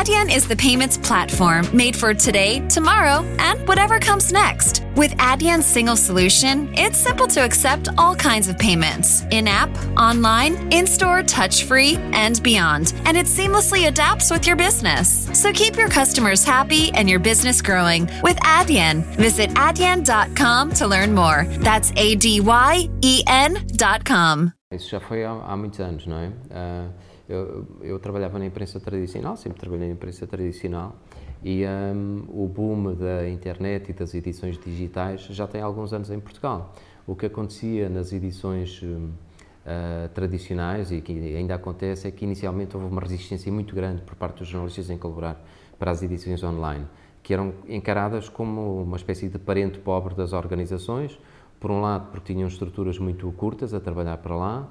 Adyen is the payments platform made for today, tomorrow, and whatever comes next. With Adyen's single solution, it's simple to accept all kinds of payments in app, online, in store, touch free, and beyond. And it seamlessly adapts with your business. So keep your customers happy and your business growing with Adyen. Visit adyen.com to learn more. That's A D Y E N.com. Anos, não é? Uh, eu, eu, trabalhava na imprensa tradicional, sempre trabalhei na imprensa tradicional, e um, o boom da internet e das edições digitais já tem alguns anos em Portugal. O que acontecia nas edições uh, tradicionais e que ainda acontece é que inicialmente houve uma resistência muito grande por parte dos jornalistas em colaborar para as edições online, que eram encaradas como uma espécie de parente pobre das organizações, por um lado, porque tinham estruturas muito curtas a trabalhar para lá,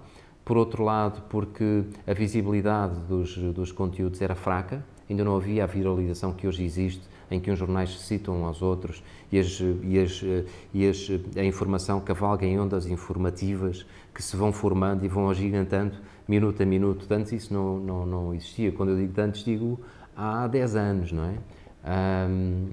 por outro lado, porque a visibilidade dos, dos conteúdos era fraca, ainda não havia a viralização que hoje existe, em que os jornais se citam aos outros e, as, e, as, e as, a informação cavalga em ondas informativas que se vão formando e vão agigantando minuto a minuto. Antes isso não, não, não existia. Quando eu digo antes, digo há 10 anos, não é? Um,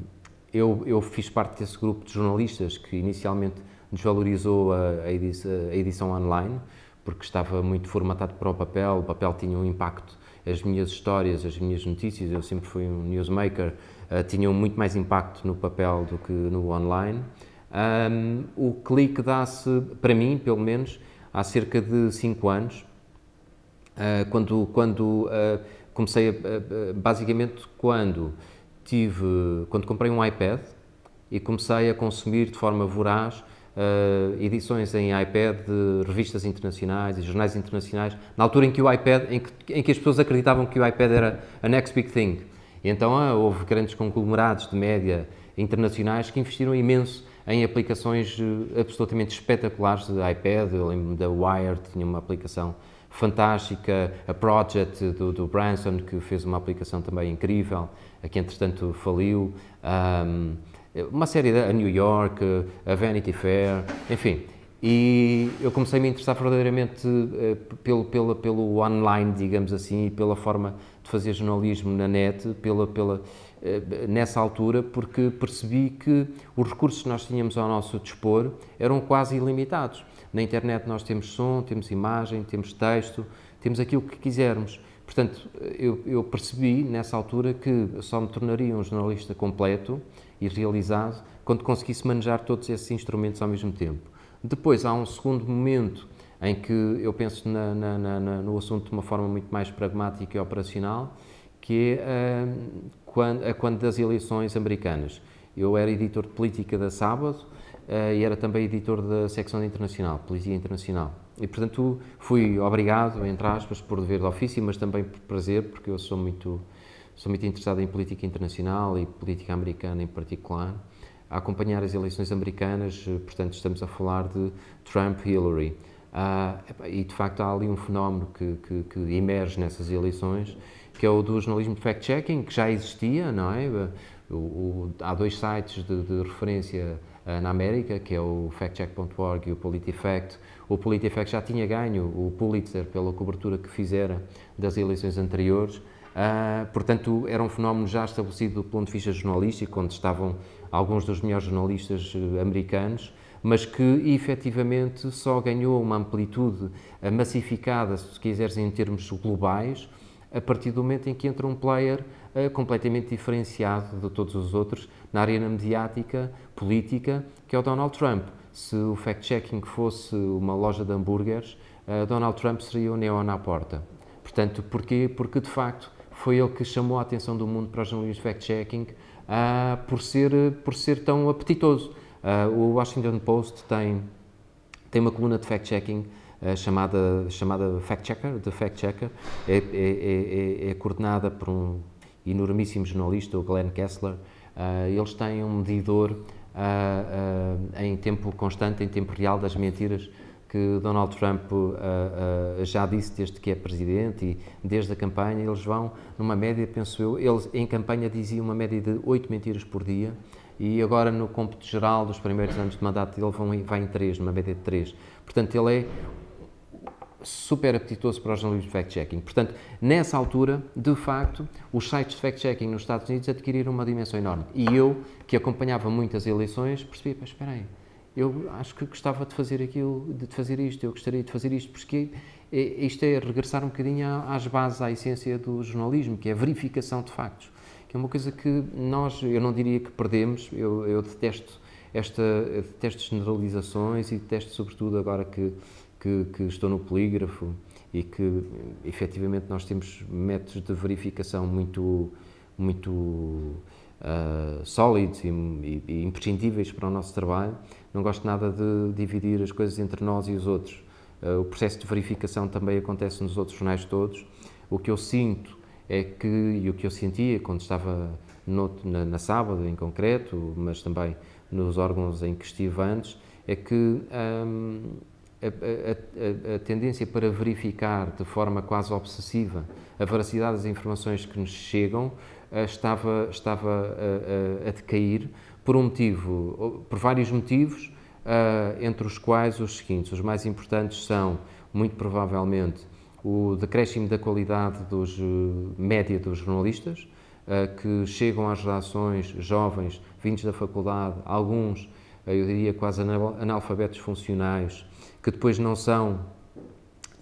eu, eu fiz parte desse grupo de jornalistas que inicialmente desvalorizou a, a, edição, a edição online, porque estava muito formatado para o papel, o papel tinha um impacto, as minhas histórias, as minhas notícias, eu sempre fui um newsmaker, uh, tinham muito mais impacto no papel do que no online. Um, o clique dá-se, para mim, pelo menos, há cerca de 5 anos, uh, quando, quando uh, comecei, a, basicamente, quando tive, quando comprei um iPad e comecei a consumir de forma voraz Uh, edições em iPad de revistas internacionais e jornais internacionais, na altura em que o iPad, em que, em que as pessoas acreditavam que o iPad era a next big thing. E então uh, houve grandes conglomerados de média internacionais que investiram imenso em aplicações uh, absolutamente espetaculares de iPad. Eu lembro da Wired, tinha uma aplicação fantástica, a Project do, do Branson, que fez uma aplicação também incrível, que entretanto faliu. Um, uma série da New York, a Vanity Fair, enfim. E eu comecei a me interessar verdadeiramente uh, pelo, pelo, pelo online, digamos assim, e pela forma de fazer jornalismo na net, pela, pela, uh, nessa altura, porque percebi que os recursos que nós tínhamos ao nosso dispor eram quase ilimitados. Na internet nós temos som, temos imagem, temos texto, temos aquilo que quisermos. Portanto, eu, eu percebi nessa altura que só me tornaria um jornalista completo e realizado quando conseguisse manejar todos esses instrumentos ao mesmo tempo. Depois há um segundo momento em que eu penso na, na, na, no assunto de uma forma muito mais pragmática e operacional, que é uh, quando, a quando das eleições americanas. Eu era editor de política da Sábado uh, e era também editor da secção internacional, política internacional. E, portanto, fui obrigado, entre aspas, por dever de ofício, mas também por prazer, porque eu sou muito sou muito interessado em política internacional e política americana em particular, a acompanhar as eleições americanas, eh, portanto estamos a falar de Trump-Hillary. Uh, e de facto há ali um fenómeno que, que, que, emerge nessas eleições, que é o do jornalismo de fact-checking, que já existia, não é? O, o, há dois sites de, de referência uh, na América, que é o factcheck.org e o PolitiFact. O PolitiFact já tinha ganho o Pulitzer pela cobertura que fizera das eleições anteriores, Uh, portanto, era um fenómeno já estabelecido do ponto de vista jornalístico, onde estavam alguns dos melhores jornalistas uh, americanos, mas que efetivamente só ganhou uma amplitude uh, massificada, se quiseres, em termos globais, a partir do momento em que entra um player uh, completamente diferenciado de todos os outros na arena mediática, política, que é o Donald Trump. Se o fact-checking fosse uma loja de hambúrgueres, Donald Trump seria o neon à porta. Portanto, porquê? Porque de facto foi ele que chamou a atenção do mundo para os jornalismo fact-checking uh, por, ser, por ser tão apetitoso. Uh, o Washington Post tem, tem uma coluna de fact-checking uh, chamada, chamada Fact Checker, The Fact Checker, é, é, é, é, coordenada por um enormíssimo jornalista, o Glenn Kessler. eles têm um medidor em tempo constante, em tempo real, das mentiras que Donald Trump uh, uh, já disse desde que é presidente e desde a campanha, eles vão numa média, penso eu, eles em campanha diziam uma média de oito mentiras por dia e agora no cômputo geral dos primeiros anos de mandato dele vão, vai em três, numa média de três. Portanto, ele é super apetitoso para o jornalismo de fact-checking. Portanto, nessa altura, de facto, os sites de fact-checking nos Estados Unidos adquiriram uma dimensão enorme. E eu, que acompanhava muitas eleições, percebi, espera aí, eu acho que gostava de fazer aquilo, de fazer isto, eu gostaria de fazer isto, porque isto é regressar um bocadinho às bases, à essência do jornalismo, que é a verificação de factos, que é uma coisa que nós, eu não diria que perdemos, eu, eu detesto esta, detesto generalizações e detesto sobretudo agora que que, que estou no polígrafo e que efetivamente nós temos métodos de verificação muito, muito uh, sólidos e, e, e, imprescindíveis para o nosso trabalho. Não gosto nada de dividir as coisas entre nós e os outros. Uh, o processo de verificação também acontece nos outros jornais todos. O que eu sinto é que, e o que eu sentia quando estava no, na, na sábado em concreto, mas também nos órgãos em que estive antes, é que um, a, a, a, tendência para verificar de forma quase obsessiva a veracidade das informações que nos chegam eh, estava, estava a, a, decair por um motivo, por vários motivos, eh, entre os quais os seguintes. Os mais importantes são, muito provavelmente, o decréscimo da qualidade dos, eh, média dos jornalistas, que chegam às redações jovens, vindos da faculdade, alguns, eu diria quase analfabetos funcionais, que depois não são,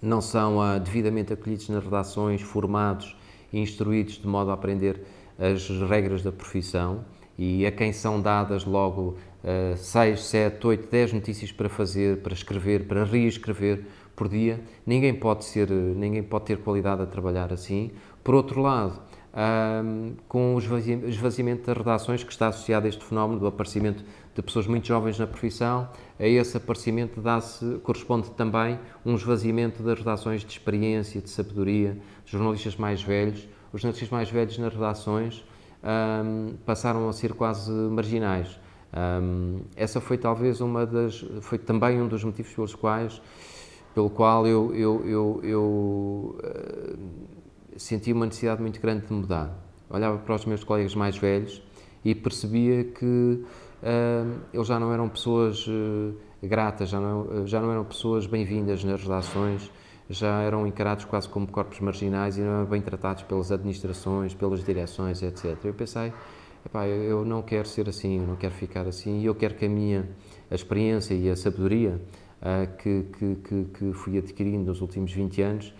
não são uh, devidamente acolhidos nas redações, formados e instruídos de modo a aprender as regras da profissão e a quem são dadas logo uh, 6, 7, 8, 10 notícias para fazer, para escrever, para reescrever por dia. Ninguém pode, ser, ninguém pode ter qualidade a trabalhar assim. Por outro lado, com o esvaziamento das redações que está associado a este fenómeno do aparecimento de pessoas muito jovens na profissão, a esse aparecimento corresponde também um esvaziamento das redações de experiência, de sabedoria, dos jornalistas mais velhos. Os jornalistas mais velhos nas redações um, passaram a ser quase marginais. Um, essa foi talvez uma das, foi também um dos motivos pelos quais, pelo qual eu, eu, eu, eu uh, senti uma necessidade muito grande de mudar. Olhava para os meus colegas mais velhos e percebia que eles já não eram pessoas uh, gratas, já não, já não eram pessoas bem-vindas nas redações, já eram encarados quase como corpos marginais e não eram bem tratados pelas administrações, pelas direções, etc. Eu pensei, eu não quero ser assim, eu não quero ficar assim, e eu quero que a minha a experiência e a sabedoria uh, que, que, que, que fui adquirindo nos últimos 20 anos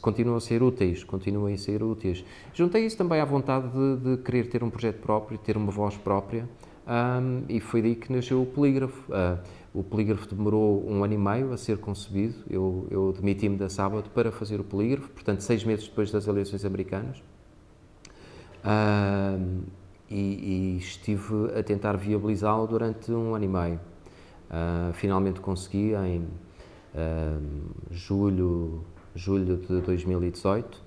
continuam a ser úteis, continuem a ser úteis. Juntei isso também à vontade de, de querer ter um projeto próprio, ter uma voz própria, um, e foi daí que nasceu o polígrafo. Uh, o polígrafo demorou um ano e meio a ser concebido. Eu, eu demiti-me da sábado para fazer o polígrafo, portanto, seis meses depois das eleições americanas. Uh, e, e, estive a tentar viabilizá-lo durante um ano e meio. Uh, finalmente consegui em julho, julho de 2018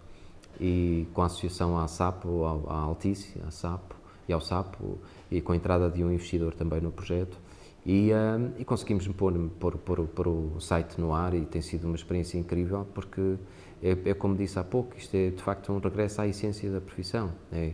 e com a associação à SAPO, à Altice, à SAPO e ao SAPO e com a entrada de um investidor também no projeto e, uh, e conseguimos pôr, pôr, pôr, pôr, o site no ar e tem sido uma experiência incrível porque é, é, como disse há pouco, isto é de facto um regresso à essência da profissão. É,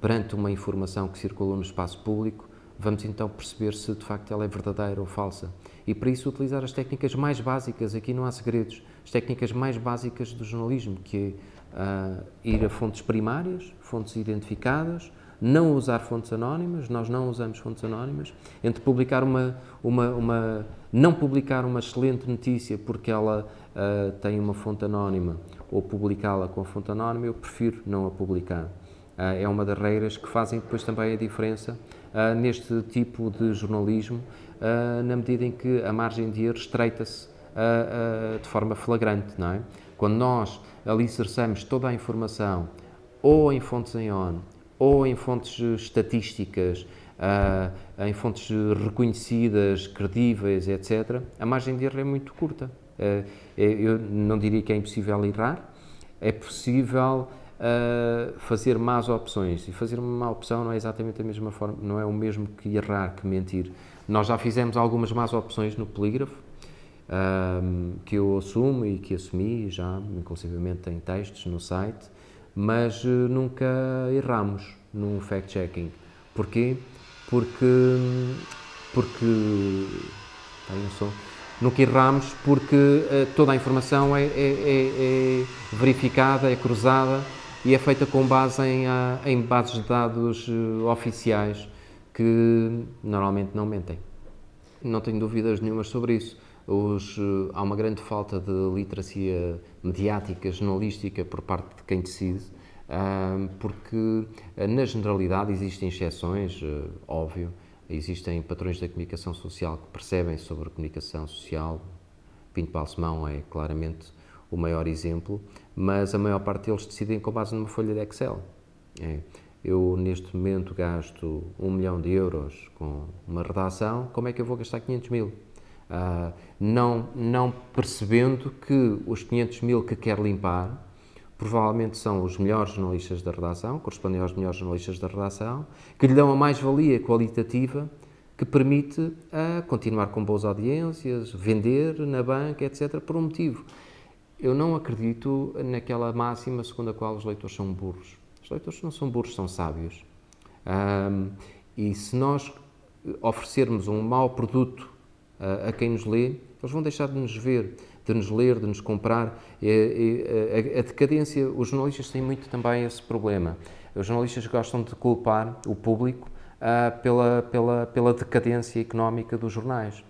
perante uma informação que circulou no espaço público, vamos então perceber se de facto ela é verdadeira ou falsa. E para isso utilizar as técnicas mais básicas, aqui não há segredos, as técnicas mais básicas do jornalismo, que é uh, ir a fontes primárias, fontes identificadas, não usar fontes anónimas, nós não usamos fontes anónimas, entre publicar uma, uma, uma não publicar uma excelente notícia porque ela uh, tem uma fonte anónima ou publicá-la com a fonte anónima, eu prefiro não a publicar. Uh, é uma das regras que fazem depois também a diferença uh, neste tipo de jornalismo, na medida em que a margem de erro estreita-se de forma flagrante, não é? Quando nós alicerçamos toda a informação ou em fontes em on, ou em fontes estatísticas, uh, em fontes reconhecidas, credíveis, etc., a margem de erro é muito curta. Uh, eu não diria que é impossível errar, é possível uh, fazer más opções. E fazer uma má opção não é exatamente a mesma forma, não é o mesmo que errar, que mentir. Nós já fizemos algumas más opções no polígrafo, que eu assumo e que assumi já, inclusivamente em textos no site, mas uh, nunca erramos no fact-checking. Porquê? Porque, porque, tem um som, nunca erramos porque uh, toda a informação é, é, é, é, verificada, é cruzada e é feita com base em, uh, em bases de dados uh, oficiais que normalmente não mentem. Não tenho dúvidas nenhumas sobre isso. Os, há uma grande falta de literacia mediática, jornalística por parte de quem decide, porque na generalidade existem exceções, óbvio, Existem patrões da comunicação social que percebem sobre a comunicação social. Pinto Balsemão é claramente o maior exemplo, mas a maior parte deles decidem com base numa folha de Excel. É. Eu, neste momento, gasto um milhão de euros com uma redação, como é que eu vou gastar 500 mil? Ah, não, não percebendo que os 500 mil que quer limpar provavelmente são os melhores jornalistas da redação, correspondem aos melhores jornalistas da redação, que lhe dão a mais-valia qualitativa que permite uh, continuar com boas audiências, vender na banca, etc., por um motivo. Eu não acredito naquela máxima segundo a qual os leitores são burros. Os leitores não são burros, são sábios. Um, e se nós oferecermos um mau produto uh, a quem nos lê, eles vão deixar de nos ver de nos ler, de nos comprar. A, a, a decadência, os jornalistas têm muito também esse problema. Os jornalistas gostam de culpar o público uh, pela, pela, pela decadência económica dos jornais.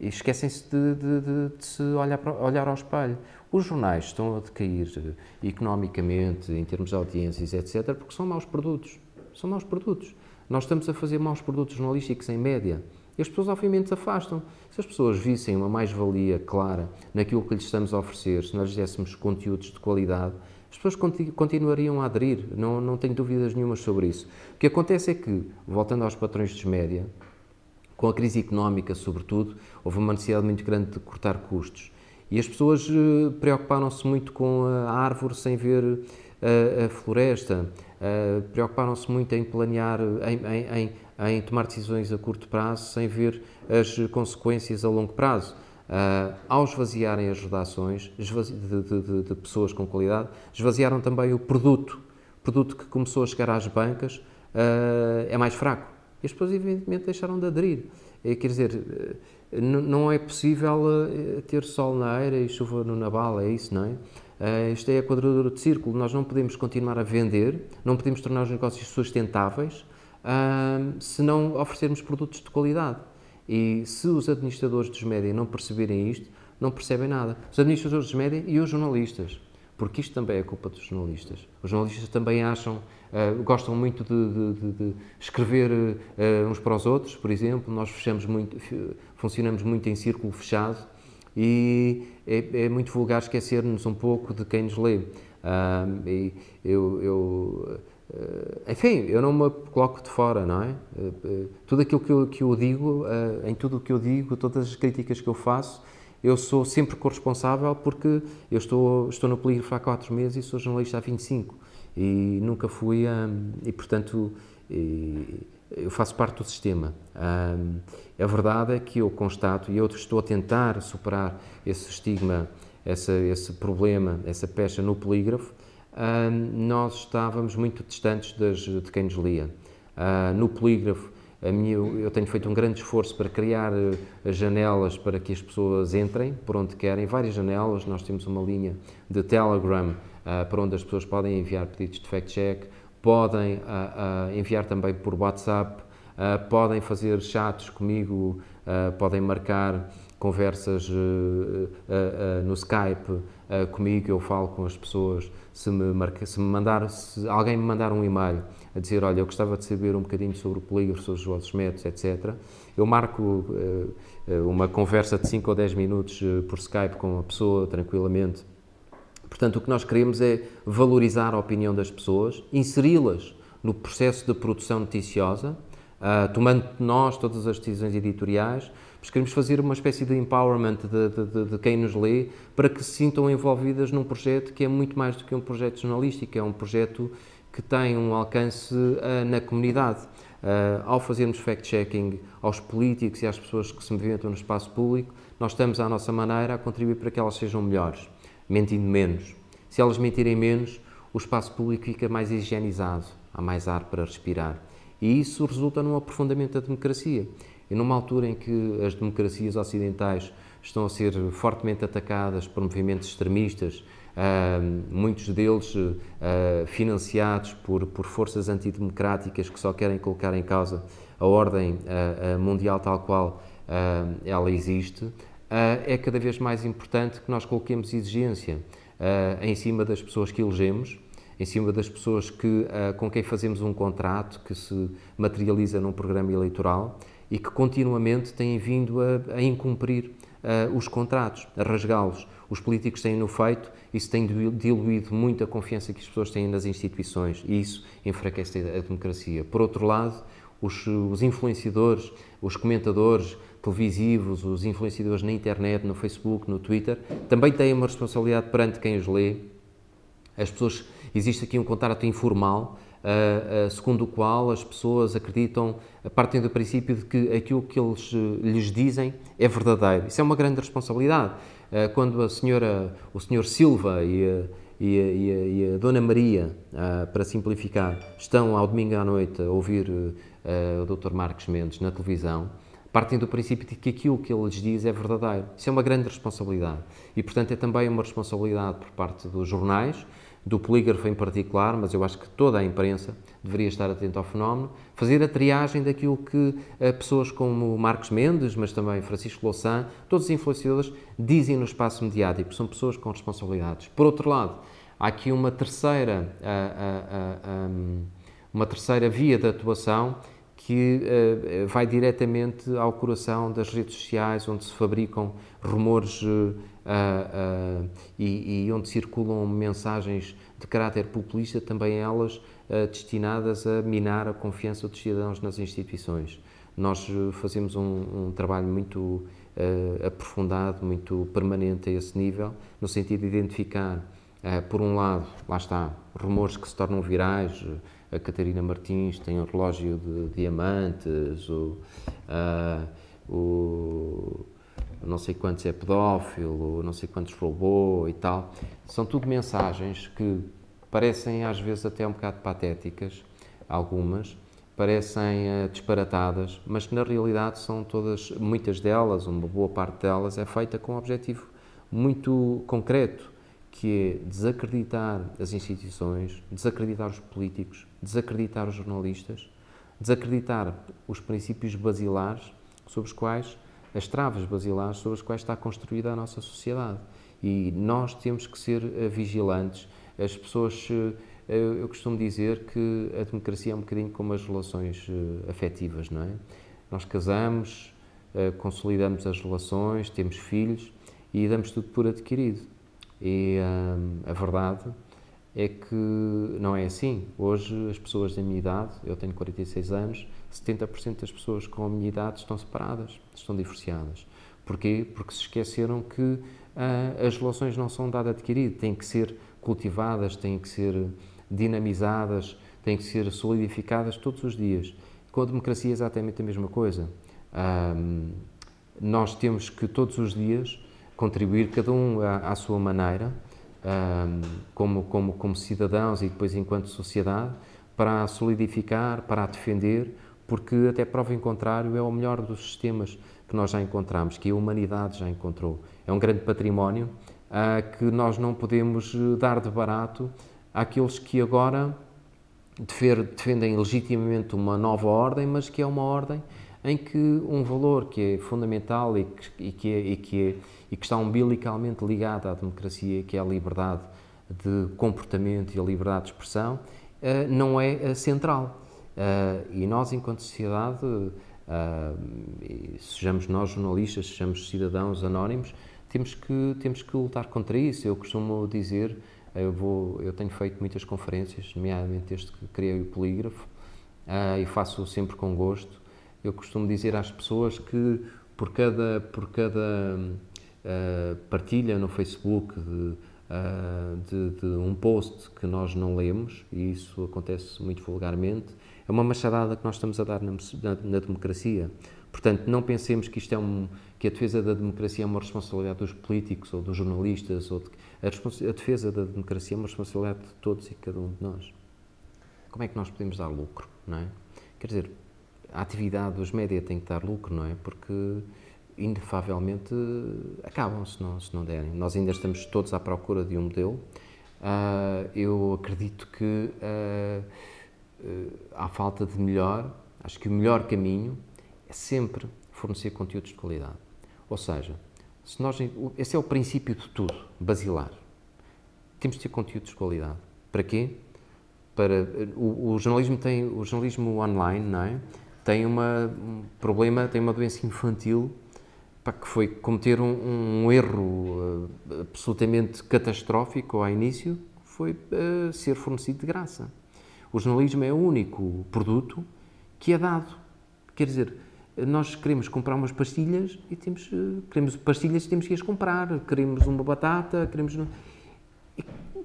E esquecem-se de, de, de, de, se olhar, olhar ao espelho. Os jornais estão a decair economicamente, em termos de audiências, etc., porque são maus produtos. São maus produtos. Nós estamos a fazer maus produtos jornalísticos em média. As pessoas, obviamente, se afastam. Se as pessoas vissem uma mais-valia clara naquilo que lhes estamos a oferecer, se nós dessemos conteúdos de qualidade, as pessoas continuariam a aderir, não, não tenho dúvidas nenhumas sobre isso. O que acontece é que, voltando aos patrões dos média, com a crise económica, sobretudo, houve uma necessidade muito grande de cortar custos. E as pessoas eh, preocuparam-se muito com a árvore sem ver a, a floresta, uh, preocuparam-se muito em planear, em, em em tomar decisões a curto prazo sem ver as consequências a longo prazo. Uh, ao esvaziarem as redações esvazi de, de, de, pessoas com qualidade, esvaziaram também o produto. O produto que começou a chegar às bancas uh, é mais fraco. E as pessoas, evidentemente, deixaram de aderir. É, quer dizer, não é possível ter sol na eira e chuva no naval, é isso, não é? Uh, isto é a quadradura de círculo. Nós não podemos continuar a vender, não podemos tornar os negócios sustentáveis se não oferecermos produtos de qualidade. E se os administradores dos média não perceberem isto, não percebem nada. Os administradores dos média e os jornalistas, porque isto também é culpa dos jornalistas. Os jornalistas também acham, uh, gostam muito de, de, de escrever uh, uns para os outros, por exemplo, nós fechamos muito, funcionamos muito em círculo fechado e é, é muito vulgar esquecer-nos um pouco de quem nos lê. Uh, eu, eu enfim, eu não me coloco de fora, não é? Eh, eh, tudo aquilo que eu, que eu digo, em tudo o que eu digo, todas as críticas que eu faço, eu sou sempre corresponsável porque eu estou, estou no polígrafo há 4 meses e sou jornalista há 25 e nunca fui, e portanto eu faço parte do sistema. a verdade é que eu constato e eu estou a tentar superar esse estigma, essa, esse problema, essa pecha no polígrafo, nós estávamos muito distantes das, de quem nos lia. Uh, no polígrafo, minha, eu tenho feito um grande esforço para criar uh, janelas para que as pessoas entrem por onde querem, várias janelas. Nós temos uma linha de Telegram ah, para onde as pessoas podem enviar pedidos de fact-check, podem enviar também por WhatsApp, podem fazer chats comigo, podem marcar conversas no Skype comigo, eu falo com as pessoas se me, marca, se me mandar, se alguém me mandar um e-mail a dizer, olha, eu gostava de saber um bocadinho sobre o polígrafo, sobre os vossos métodos, etc., eu marco uh, uma conversa de 5 ou 10 minutos uh, por Skype com a pessoa, tranquilamente. Portanto, o que nós queremos é valorizar a opinião das pessoas, inseri-las no processo de produção noticiosa, uh, tomando nós todas as decisões editoriais, mas queremos fazer uma espécie de empowerment de, de, de, quem nos lê para que se sintam envolvidas num projeto que é muito mais do que um projeto jornalístico, é um projeto que tem um alcance uh, na comunidade. Uh, ao fazermos fact-checking aos políticos e às pessoas que se movimentam no espaço público, nós estamos, à nossa maneira, a contribuir para que elas sejam melhores, mentindo menos. Se elas mentirem menos, o espaço público fica mais higienizado, há mais ar para respirar. E isso resulta num aprofundamento da democracia. E numa altura em que as democracias ocidentais estão a ser fortemente atacadas por movimentos extremistas, muitos deles financiados por, por forças antidemocráticas que só querem colocar em causa a ordem mundial tal qual ela existe, é cada vez mais importante que nós coloquemos exigência em cima das pessoas que elegemos, em cima das pessoas que, com quem fazemos um contrato que se materializa num programa eleitoral e que continuamente têm vindo a, a incumprir uh, os contratos, a rasgá-los. Os políticos têm-no feito, isso tem diluído muito a confiança que as pessoas têm nas instituições e isso enfraquece a democracia. Por outro lado, os, os influenciadores, os comentadores televisivos, os influenciadores na internet, no Facebook, no Twitter, também têm uma responsabilidade perante quem os lê. As pessoas, existe aqui um contrato informal uh, uh, segundo o qual as pessoas acreditam, partem do princípio de que aquilo que eles uh, lhes dizem é verdadeiro. Isso é uma grande responsabilidade. quando a senhora, o senhor Silva e a, e e a, e a Dona Maria, para simplificar, estão ao domingo à noite a ouvir o Dr. Marcos Mendes na televisão, partem do princípio de que aquilo que ele lhes diz é verdadeiro. Isso é uma grande responsabilidade. E, portanto, é também uma responsabilidade por parte dos jornais, do polígrafo em particular, mas eu acho que toda a imprensa deveria estar atenta ao fenómeno, fazer a triagem daquilo que uh, pessoas como Marcos Mendes, mas também Francisco Louçã, todos os influenciadores, dizem no espaço mediático, são pessoas com responsabilidades. Por outro lado, há aqui uma terceira, uh, uh, um, uma terceira via de atuação que vai diretamente ao coração das redes sociais, onde se fabricam rumores uh, uh, e, e, onde circulam mensagens de caráter populista, também elas destinadas a minar a confiança dos cidadãos nas instituições. Nós fazemos um, um trabalho muito aprofundado, muito permanente a esse nível, no sentido de identificar, por um lado, lá está, rumores que se tornam virais, a Catarina Martins tem um relógio de diamantes, o, uh, o não sei quantos é pedófilo, não sei quantos roubou e tal. São tudo mensagens que parecem às vezes até um bocado patéticas, algumas, parecem uh, disparatadas, mas na realidade são todas, muitas delas, uma boa parte delas, é feita com um objetivo muito concreto, que é desacreditar as instituições, desacreditar os políticos, desacreditar os jornalistas, desacreditar os princípios basilares sobre os quais, as traves basilares sobre as quais está construída a nossa sociedade. E nós temos que ser eh, vigilantes. As pessoas, eh, eu costumo dizer que a democracia é um bocadinho como as relações eh, afetivas, não é? Nós casamos, consolidamos as relações, temos filhos e damos tudo por adquirido. E hum, a verdade é que não é assim. Hoje, as pessoas da minha idade, eu tenho 46 anos, 70% das pessoas com a minha idade estão separadas, estão divorciadas. Porquê? Porque se esqueceram que uh, as relações não são dado adquirido, têm que ser cultivadas, têm que ser dinamizadas, têm que ser solidificadas todos os dias. Com a democracia é exatamente a mesma coisa. Um, nós temos que todos os dias contribuir, cada um à, à sua maneira, um, como, como, como cidadãos e depois enquanto sociedade, para a solidificar, para a defender, porque até prova em contrário é o melhor dos sistemas que nós já encontramos, que a humanidade já encontrou. É um grande património uh, que nós não podemos eh, dar de barato àqueles que agora defendem legitimamente uma nova ordem, mas que é uma ordem em que um valor que é fundamental e que, e que, é, e que, é, e que está umbilicalmente ligado à democracia, que é a liberdade de comportamento e a liberdade de expressão, eh, não é eh, central. Eh, e nós, enquanto sociedade, sejamos nós jornalistas, sejamos cidadãos anónimos, temos que, temos que lutar contra isso. Eu costumo dizer, eu, vou, eu tenho feito muitas conferências, nomeadamente desde que criei o polígrafo, e faço sempre com gosto, eu costumo dizer às pessoas que por cada, por cada uh, partilha no Facebook de, uh, de, de, um post que nós não lemos, e isso acontece muito vulgarmente, é uma machadada que nós estamos a dar na, na, na democracia. Portanto, não pensemos que isto é um, que a defesa da democracia é uma responsabilidade dos políticos ou dos jornalistas, ou de, a, a defesa da democracia é uma responsabilidade de todos e cada um de nós. Como é que nós podemos dar lucro, não é? Quer dizer, a atividade dos média tem que dar lucro, não é? Porque inefavelmente acabam se não, se não derem. Nós ainda estamos todos à procura de um modelo. Uh, eu acredito que uh, uh, há falta de melhor, acho que o melhor caminho é sempre fornecer conteúdos de qualidade. Ou seja, se nós, esse é o princípio de tudo, basilar. Temos de ter conteúdos de qualidade. Para quê? Para, o, o jornalismo tem o jornalismo online, não é? Tem uma, um problema, tem uma doença infantil pá, que foi cometer um, um erro uh, absolutamente catastrófico ao início, foi uh, ser fornecido de graça. O jornalismo é o único produto que é dado. Quer dizer, nós queremos comprar umas pastilhas e temos uh, queremos pastilhas e temos que as comprar. Queremos uma batata, queremos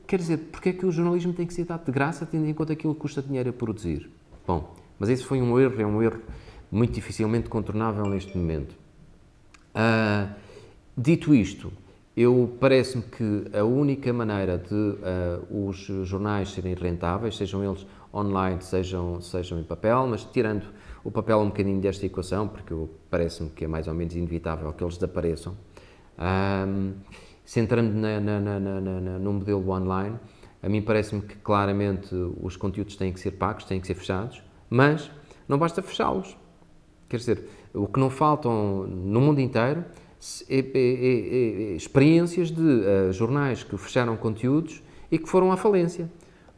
quer dizer, porque é que o jornalismo tem que ser dado de graça, tendo em conta aquilo que custa dinheiro a produzir? Bom, mas esse foi um erro, é um erro muito dificilmente contornável neste momento. Uh, dito isto, eu parece-me que a única maneira de uh, os jornais serem rentáveis, sejam eles online, sejam, sejam em papel, mas tirando o papel um bocadinho desta equação, porque parece-me que é mais ou menos inevitável que eles desapareçam, um, centrando na, na, na, na, no modelo online, a mim parece-me que claramente os conteúdos têm que ser pagos, têm que ser fechados, mas não basta fechá-los. Quer dizer, o que não faltam no mundo inteiro experiências de uh, jornais que fecharam conteúdos e que foram à falência.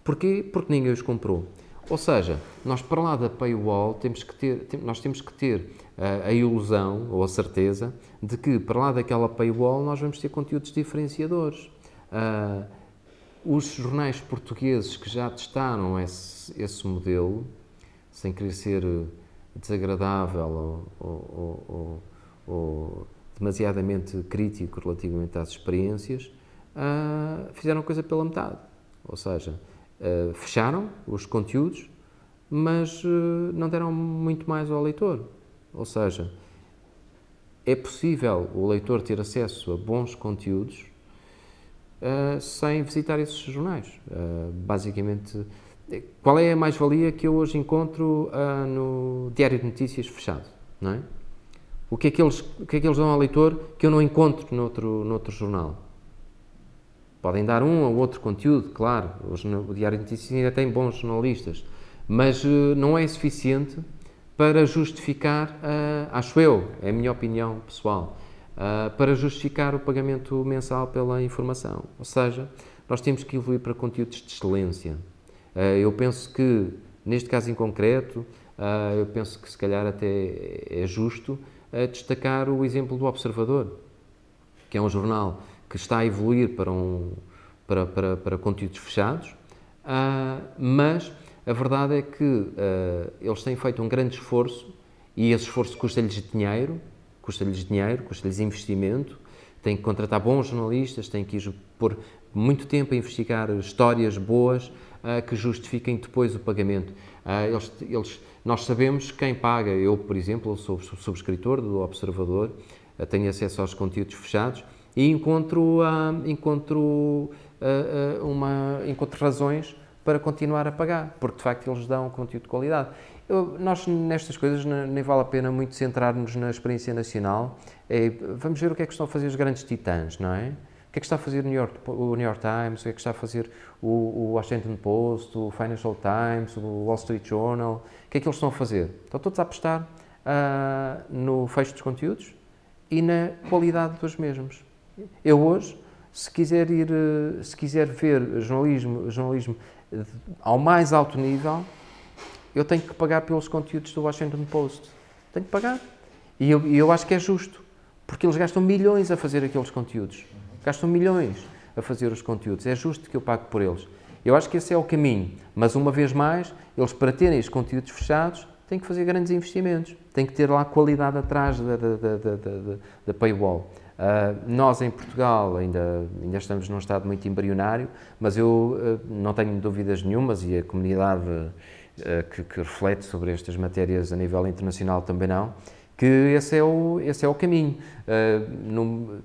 Porquê? Porque ninguém os comprou. Ou seja, nós para lá da paywall temos que ter, nós temos que ter uh, a ilusão ou a certeza de que para lá daquela paywall nós vamos ter conteúdos diferenciadores. Uh, os jornais portugueses que já testaram esse, esse modelo, sem querer ser desagradável ou, ou, ou, ou demasiadamente crítico relativamente às experiências, uh, fizeram coisa pela metade. Ou seja, uh, fecharam os conteúdos, mas uh, não deram muito mais ao leitor. Ou seja, é possível o leitor ter acesso a bons conteúdos sem visitar esses jornais. basicamente, qual é a mais-valia que eu hoje encontro no Diário de Notícias fechado? Não é? O que é, que eles, o que é que eles dão ao leitor que eu não encontro noutro, noutro jornal? Podem dar um ou outro conteúdo, claro, hoje o Diário de Notícias ainda tem bons jornalistas, mas uh, não é suficiente para justificar, uh, acho eu, é a minha opinião pessoal, uh, para justificar o pagamento mensal pela informação. Ou seja, nós temos que evoluir para conteúdos de excelência. Eh, eu penso que, neste caso em concreto, eh, eu penso que se calhar até é justo eh, destacar o exemplo do Observador, que é um jornal que está a evoluir para, um, para, para, para conteúdos fechados, mas a verdade é que eles têm feito um grande esforço e esse esforço custa-lhes dinheiro, custa-lhes dinheiro, custa-lhes investimento, têm que contratar bons jornalistas, têm que ir por muito tempo a investigar histórias boas, uh, que justifiquem depois o pagamento. Uh, eles, eles, nós sabemos quem paga. Eu, por exemplo, sou subscritor do Observador, uh, tenho acesso aos conteúdos fechados e encontro, encontro, uma, encontro razões para continuar a pagar, porque de facto eles dão conteúdo de qualidade. Eu, nós, nestas coisas, nem vale a pena muito centrar-nos na experiência nacional. É, vamos ver o que é que estão a fazer os grandes titãs, não é? O que é que está a fazer o New York, o New York Times? O que é que está a fazer o, o Washington Post, o Financial Times, o Wall Street Journal? O que é que eles estão a fazer? Estão todos a apostar uh, no fecho dos conteúdos e na qualidade dos mesmos. Eu hoje, se quiser ir, se quiser ver jornalismo, jornalismo ao mais alto nível, eu tenho que pagar pelos conteúdos do Washington Post. Tenho que pagar. E eu, eu acho que é justo, porque eles gastam milhões a fazer aqueles conteúdos gastam milhões a fazer os conteúdos, é justo que eu pague por eles. Eu acho que esse é o caminho, mas uma vez mais, eles para terem os conteúdos fechados têm que fazer grandes investimentos, têm que ter lá qualidade atrás da, da, da, da, paywall. Uh, nós em Portugal ainda, ainda estamos num estado muito embrionário, mas eu uh, não tenho dúvidas nenhumas e a comunidade uh, que, que reflete sobre estas matérias a nível internacional também não, que esse é o, esse é o caminho. Uh,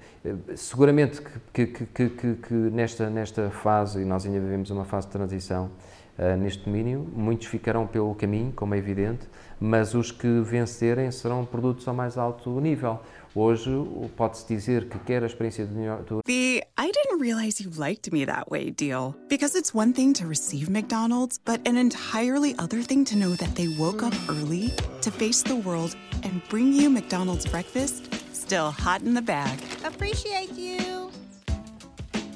seguramente que, que, que, que, nesta, nesta fase, e nós ainda vivemos uma fase de transição, uh, neste domínio. Muitos ficarão pelo caminho, como é evidente, mas os que vencerem serão produtos ao mais alto nível. Hoje pode-se dizer que quer a experiência do The I didn't realize you liked me that way deal. Because it's one thing to receive McDonald's, but an entirely other thing to know that they woke up early to face the world and bring you McDonald's breakfast still hot in the bag. Appreciate you.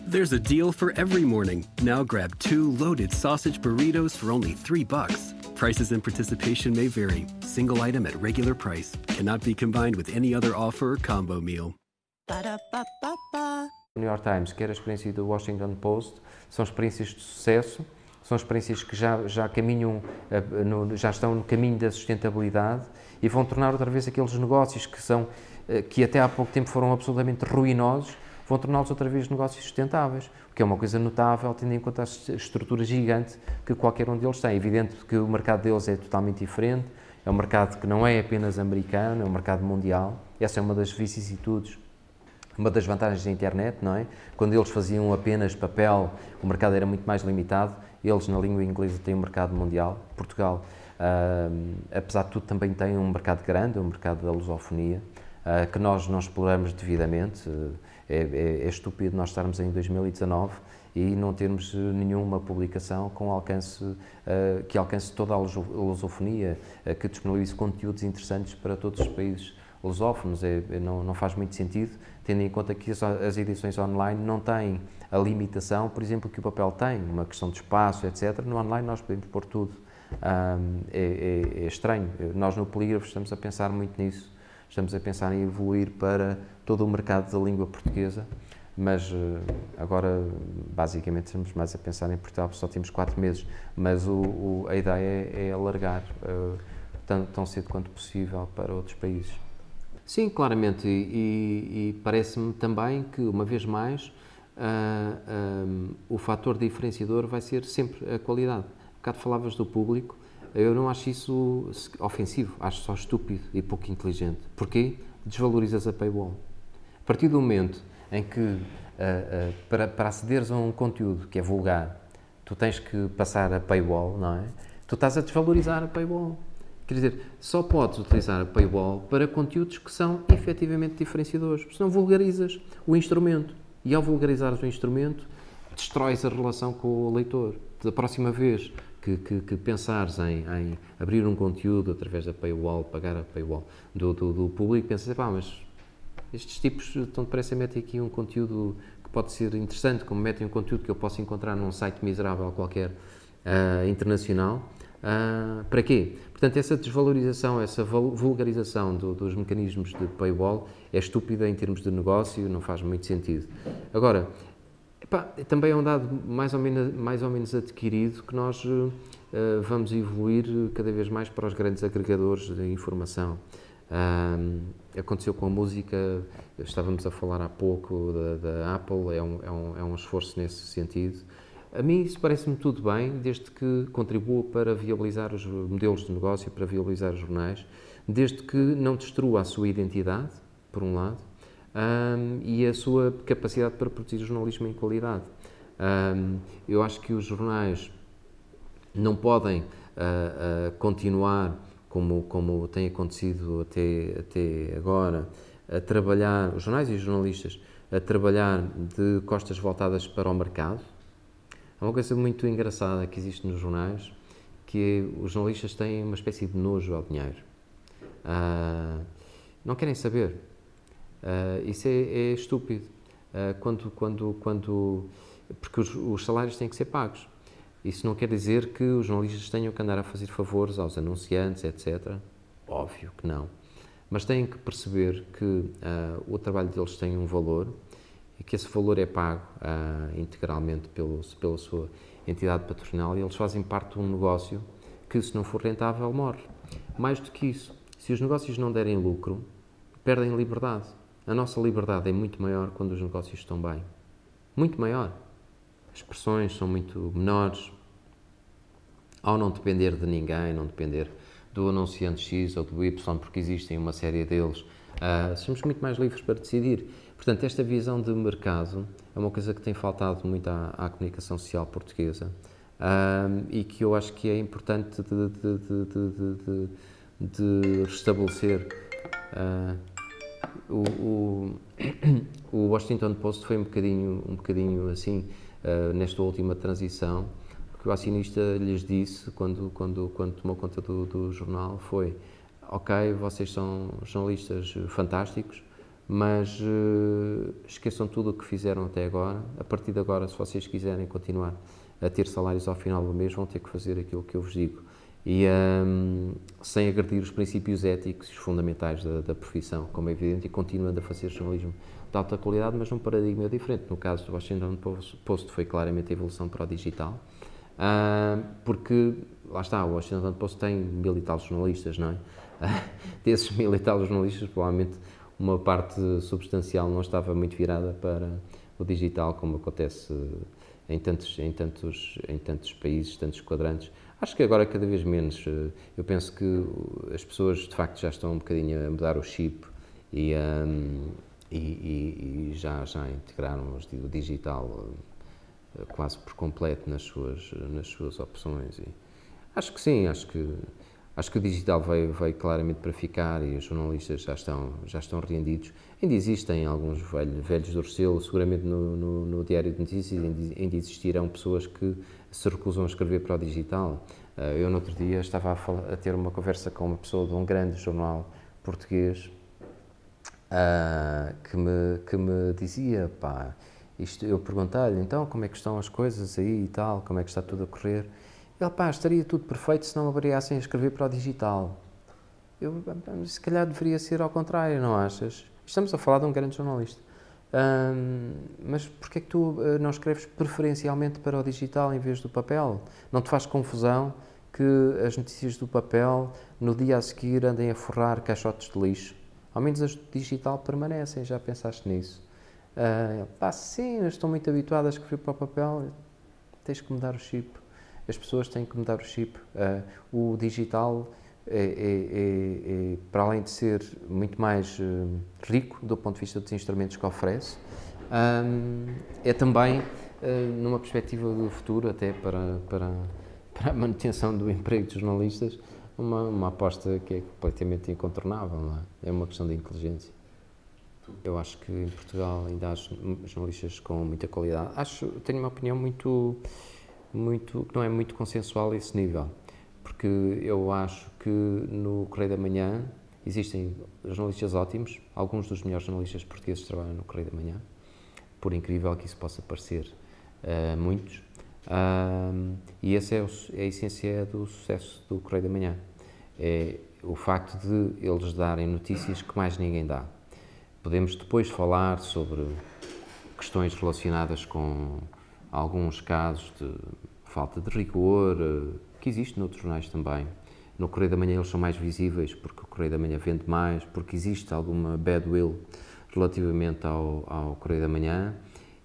There's a deal for every morning. Now grab two loaded sausage burritos for only three bucks. Prices and participation may vary. Single item at regular price cannot be combined with any other offer or combo meal. Ba-da-ba-ba-ba. New York Times, quer a experiência do Washington Post, são experiências de sucesso, são experiências que já, já caminham, eh, no, já estão no caminho da sustentabilidade e vão tornar outra vez aqueles negócios que são, eh, que até há pouco tempo foram absolutamente ruinosos, vão torná-los outra vez negócios sustentáveis, o que é uma coisa notável, tendo em conta a estrutura gigante que qualquer um deles tem. É evidente que o mercado deles é totalmente diferente, é um mercado que não é apenas americano, é um mercado mundial. Essa é uma das vicissitudes, uma das vantagens da internet, não é? Quando eles faziam apenas papel, o mercado era muito mais limitado. Eles, na língua inglesa, têm um mercado mundial. Portugal, ah, apesar de tudo, também tem um mercado grande, um mercado da lusofonia, ah, que nós não exploramos devidamente. É, é, é estúpido nós estarmos em 2019 e não termos nenhuma publicação com alcance, uh, que alcance toda a lusofonia, uh, que disponibilize conteúdos interessantes para todos os países lusófonos. É, é, não, não faz muito sentido, tendo em conta que as, as, edições online não têm a limitação, por exemplo, que o papel tem, uma questão de espaço, etc. No online nós podemos pôr tudo. Um, é, é, é estranho. Nós no Polígrafo estamos a pensar muito nisso. Estamos a pensar em evoluir para todo o mercado da língua portuguesa, mas eh, agora basicamente estamos mais a pensar em Portugal, só temos quatro meses, mas o, o, a ideia é, é alargar uh, tão, tão, cedo quanto possível para outros países. Sim, claramente, e, e, parece-me também que, uma vez mais, uh, um, o fator diferenciador vai ser sempre a qualidade. Um bocado falavas do público, eu não acho isso ofensivo, acho só estúpido e pouco inteligente. Porquê? Desvalorizas a paywall. Partir do momento em que, uh, uh, para, para acederes a um conteúdo que é vulgar, tu tens que passar a paywall, não é? Tu estás a desvalorizar a paywall. Quer dizer, só podes utilizar a paywall para conteúdos que são efetivamente diferenciadores, senão vulgarizas o instrumento. E ao vulgarizares o instrumento, destróis a relação com o leitor. Da próxima vez que, que, que pensares em, em, abrir um conteúdo através da paywall, pagar a paywall do, do, do público, pensas, pá, mas estes tipos estão depressa a meter aqui um conteúdo que pode ser interessante, como metem um conteúdo que eu posso encontrar num site miserável qualquer uh, internacional. Uh, para quê? Portanto, essa desvalorização, essa vulgarização do, dos mecanismos de paywall é estúpida em termos de negócio, não faz muito sentido. Agora, Epá, também é um dado mais ou menos, mais ou menos adquirido que nós uh, vamos evoluir cada vez mais para os grandes agregadores de informação. Um, aconteceu com a música, estávamos a falar há pouco da, da Apple, é um, é, um, é um esforço nesse sentido. A mim isso parece-me tudo bem, desde que contribua para viabilizar os modelos de negócio, para viabilizar os jornais, desde que não destrua a sua identidade, por um lado, um, e a sua capacidade para produzir jornalismo em qualidade. Um, eu acho que os jornais não podem uh, uh, continuar como, como tem acontecido até, até agora, a trabalhar, os jornais e os jornalistas, a trabalhar de costas voltadas para o mercado. É uma coisa muito engraçada que existe nos jornais, que os jornalistas têm uma espécie de nojo ao dinheiro. Uh, não querem saber. Uh, isso é, é estúpido. Uh, quando, quando, quando, porque os, os, salários têm que ser pagos. Isso não quer dizer que os jornalistas tenham que andar a fazer favores aos anunciantes, etc. Óbvio que não. Mas têm que perceber que uh, o trabalho deles tem um valor e que esse valor é pago integralmente pelo, pela sua entidade patronal e eles fazem parte de um negócio que, se não for rentável, morre. Mais do que isso, se os negócios não derem lucro, perdem liberdade. A nossa liberdade é muito maior quando os negócios estão bem. Muito maior. As pressões são muito menores. Ao não depender de ninguém, não depender do anunciante X ou do Y, porque existem uma série deles, uh, somos muito mais livres para decidir. Portanto, esta visão de mercado é uma coisa que tem faltado muito à, à comunicação social portuguesa. um, e que eu acho que é importante de, de, de, de restabelecer. Uh, o, o, o, Washington Post foi um bocadinho, um bocadinho assim, uh, nesta última transição, o acionista lhes disse, quando, quando, quando tomou conta do, do jornal, foi ok, vocês são jornalistas fantásticos, mas uh, esqueçam tudo o que fizeram até agora. A partir de agora, se vocês quiserem continuar a ter salários ao final do mês, vão ter que fazer aquilo que eu vos digo. E um, sem agredir os princípios éticos fundamentais da, da, profissão, como é evidente, e continuando a fazer jornalismo de alta qualidade, mas num paradigma diferente. No caso do Washington Post, foi claramente a evolução para o digital, uh, porque, lá está, o Washington Post tem mil e tal jornalistas, não é? desses mil e tal jornalistas, provavelmente uma parte substancial não estava muito virada para o digital, como acontece em tantos, em tantos, em tantos países, tantos quadrantes. Acho que agora cada vez menos. Eu penso que as pessoas de facto já estão um bocadinho a mudar o chip e, um, e, e, e já, já integraram o digital quase por completo nas suas, nas suas opções. E acho que sim, acho que Acho que o digital veio, veio claramente para ficar e os jornalistas já estão, já estão rendidos. Ainda existem alguns velhos, velhos do Restelo, seguramente no, no, no, Diário de Notícias ainda existirão pessoas que se recusam a escrever para o digital. Eh, eu, no outro dia, estava a, falar, a ter uma conversa com uma pessoa de um grande jornal português uh, que, me, que me dizia, pá, isto, eu perguntei-lhe, então, como é que estão as coisas aí e tal, como é que está tudo a correr? Ele, pá, estaria tudo perfeito se não avariassem a escrever para o digital. Eu, se calhar deveria ser ao contrário, não achas? Estamos a falar de um grande jornalista. Hum, mas porquê é que tu eh, não escreves preferencialmente para o digital em vez do papel? Não te faz confusão que as notícias do papel no dia a seguir andem a forrar caixotes de lixo? Ao menos as do digital permanecem, já pensaste nisso? Uh, pá, sim, estou muito habituado a escrever para o papel, tens que mudar o chip as pessoas têm que mudar o chip. Uh, o digital é, é, é, é, para além de ser muito mais uh, rico do ponto de vista dos instrumentos que oferece, um, é também, numa perspectiva do futuro, até para, para, para a manutenção do emprego dos jornalistas, uma, uma aposta que é completamente incontornável. É? é uma questão de inteligência. Eu acho que em Portugal ainda há jornalistas com muita qualidade. Acho, tenho uma opinião muito muito, que não é muito consensual a esse nível, porque eu acho que no Correio da Manhã existem jornalistas ótimos, alguns dos melhores jornalistas portugueses trabalham no Correio da Manhã, por incrível que isso possa parecer, uh, muitos, uh, e essa é, é, a essência do sucesso do Correio da Manhã, é o facto de eles darem notícias que mais ninguém dá. Podemos depois falar sobre questões relacionadas com alguns casos de falta de rigor, eh, que existe noutros jornais também. No Correio da Manhã eles são mais visíveis porque o Correio da Manhã vende mais, porque existe alguma badwill relativamente ao, ao Correio da Manhã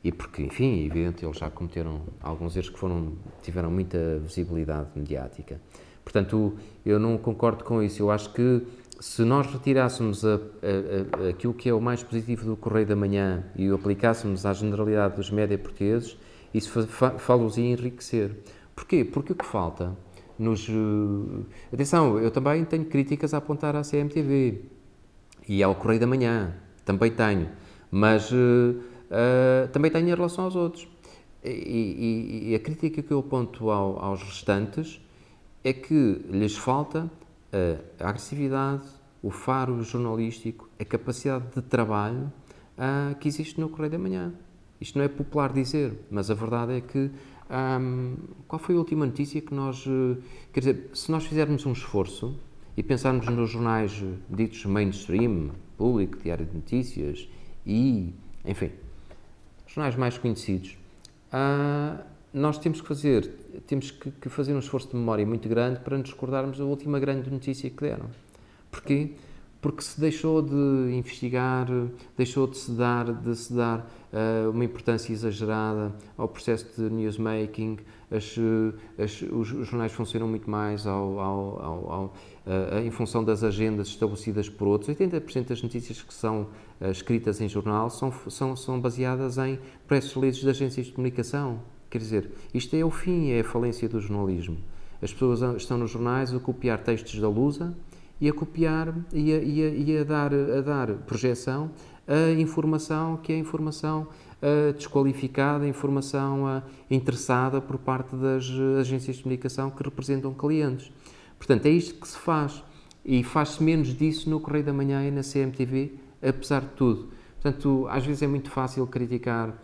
e porque, enfim, é evidente, eles já cometeram alguns erros que foram, tiveram muita visibilidade mediática. Portanto, eu não concordo com isso. Eu acho que se nós retirássemos a, a, a, aquilo que é o mais positivo do Correio da Manhã e o aplicássemos à generalidade dos média portugueses, isso falo-os ia enriquecer. Porquê? Porque o que falta nos. Uh, atenção, eu também tenho críticas a apontar à CMTV e ao Correio da Manhã, também tenho, mas uh, uh, também tenho em relação aos outros. E, e, e a crítica que eu aponto ao, aos restantes é que lhes falta a agressividade, o faro jornalístico, a capacidade de trabalho que existe no Correio da Manhã. Isto não é popular dizer, mas a verdade é que. Hum, qual foi a última notícia que nós. Eh, quer dizer, se nós fizermos um esforço e pensarmos nos jornais eh, ditos mainstream, público, Diário de Notícias e. enfim, jornais mais conhecidos, uh, nós temos que fazer. temos que, que fazer um esforço de memória muito grande para nos recordarmos da última grande notícia que deram. Porquê? porque se deixou de investigar, deixou de se dar, de se dar uh, uma importância exagerada ao processo de newsmaking, as, as, os, os, jornais funcionam muito mais ao, ao, ao, uh, em função das agendas estabelecidas por outros. 80% das notícias que são uh, escritas em jornal são, são, são baseadas em press releases de agências de comunicação Quer dizer, isto é o fim, é a falência do jornalismo. As pessoas estão nos jornais a copiar textos da Lusa e a copiar e a, e a, e a dar, a dar projeção a informação que é informação desqualificada, informação uh, interessada por parte das agências de comunicação que representam clientes. Portanto, é isto que se faz. E faz-se menos disso no Correio da Manhã e na CMTV, apesar de tudo. Portanto, às vezes é muito fácil criticar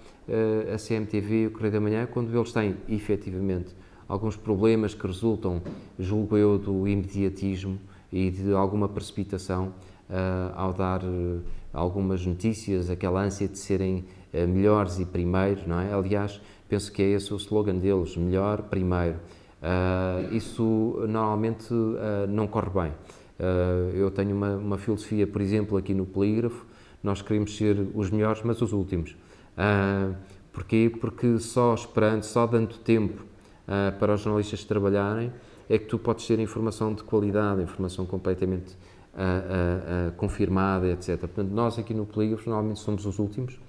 a CMTV e o Correio da Manhã quando eles têm, efetivamente, alguns problemas que resultam, julgo eu, do imediatismo e de alguma precipitação uh, ao dar uh, algumas notícias, aquela ânsia de serem uh, melhores e primeiros, não é? Aliás, penso que é esse o slogan deles, melhor, primeiro. isso normalmente não corre bem. eu tenho uma, uma, filosofia, por exemplo, aqui no Polígrafo, nós queremos ser os melhores, mas os últimos. Porquê? Porque só esperando, só dando tempo para os jornalistas trabalharem, é que tu podes ter informação de qualidade, informação completamente uh, uh, uh, confirmada, etc. Portanto, nós aqui no Polígrafo normalmente somos os últimos,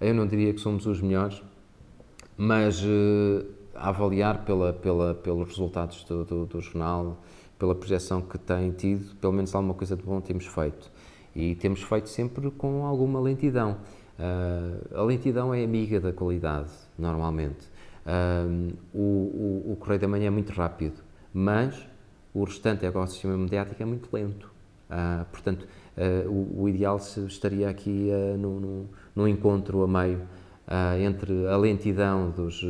eu não diria que somos os melhores, mas a avaliar pela, pela, pelos resultados do, do, do, jornal, pela projeção que tem tido, pelo menos alguma coisa de bom temos feito. E temos feito sempre com alguma lentidão. A lentidão é amiga da qualidade, normalmente. o, o, o Correio da Manhã é muito rápido mas o restante ecossistema mediático é muito lento. Uh, portanto, uh, o, o, ideal estaria aqui uh, no, no, no, encontro a meio entre a lentidão dos,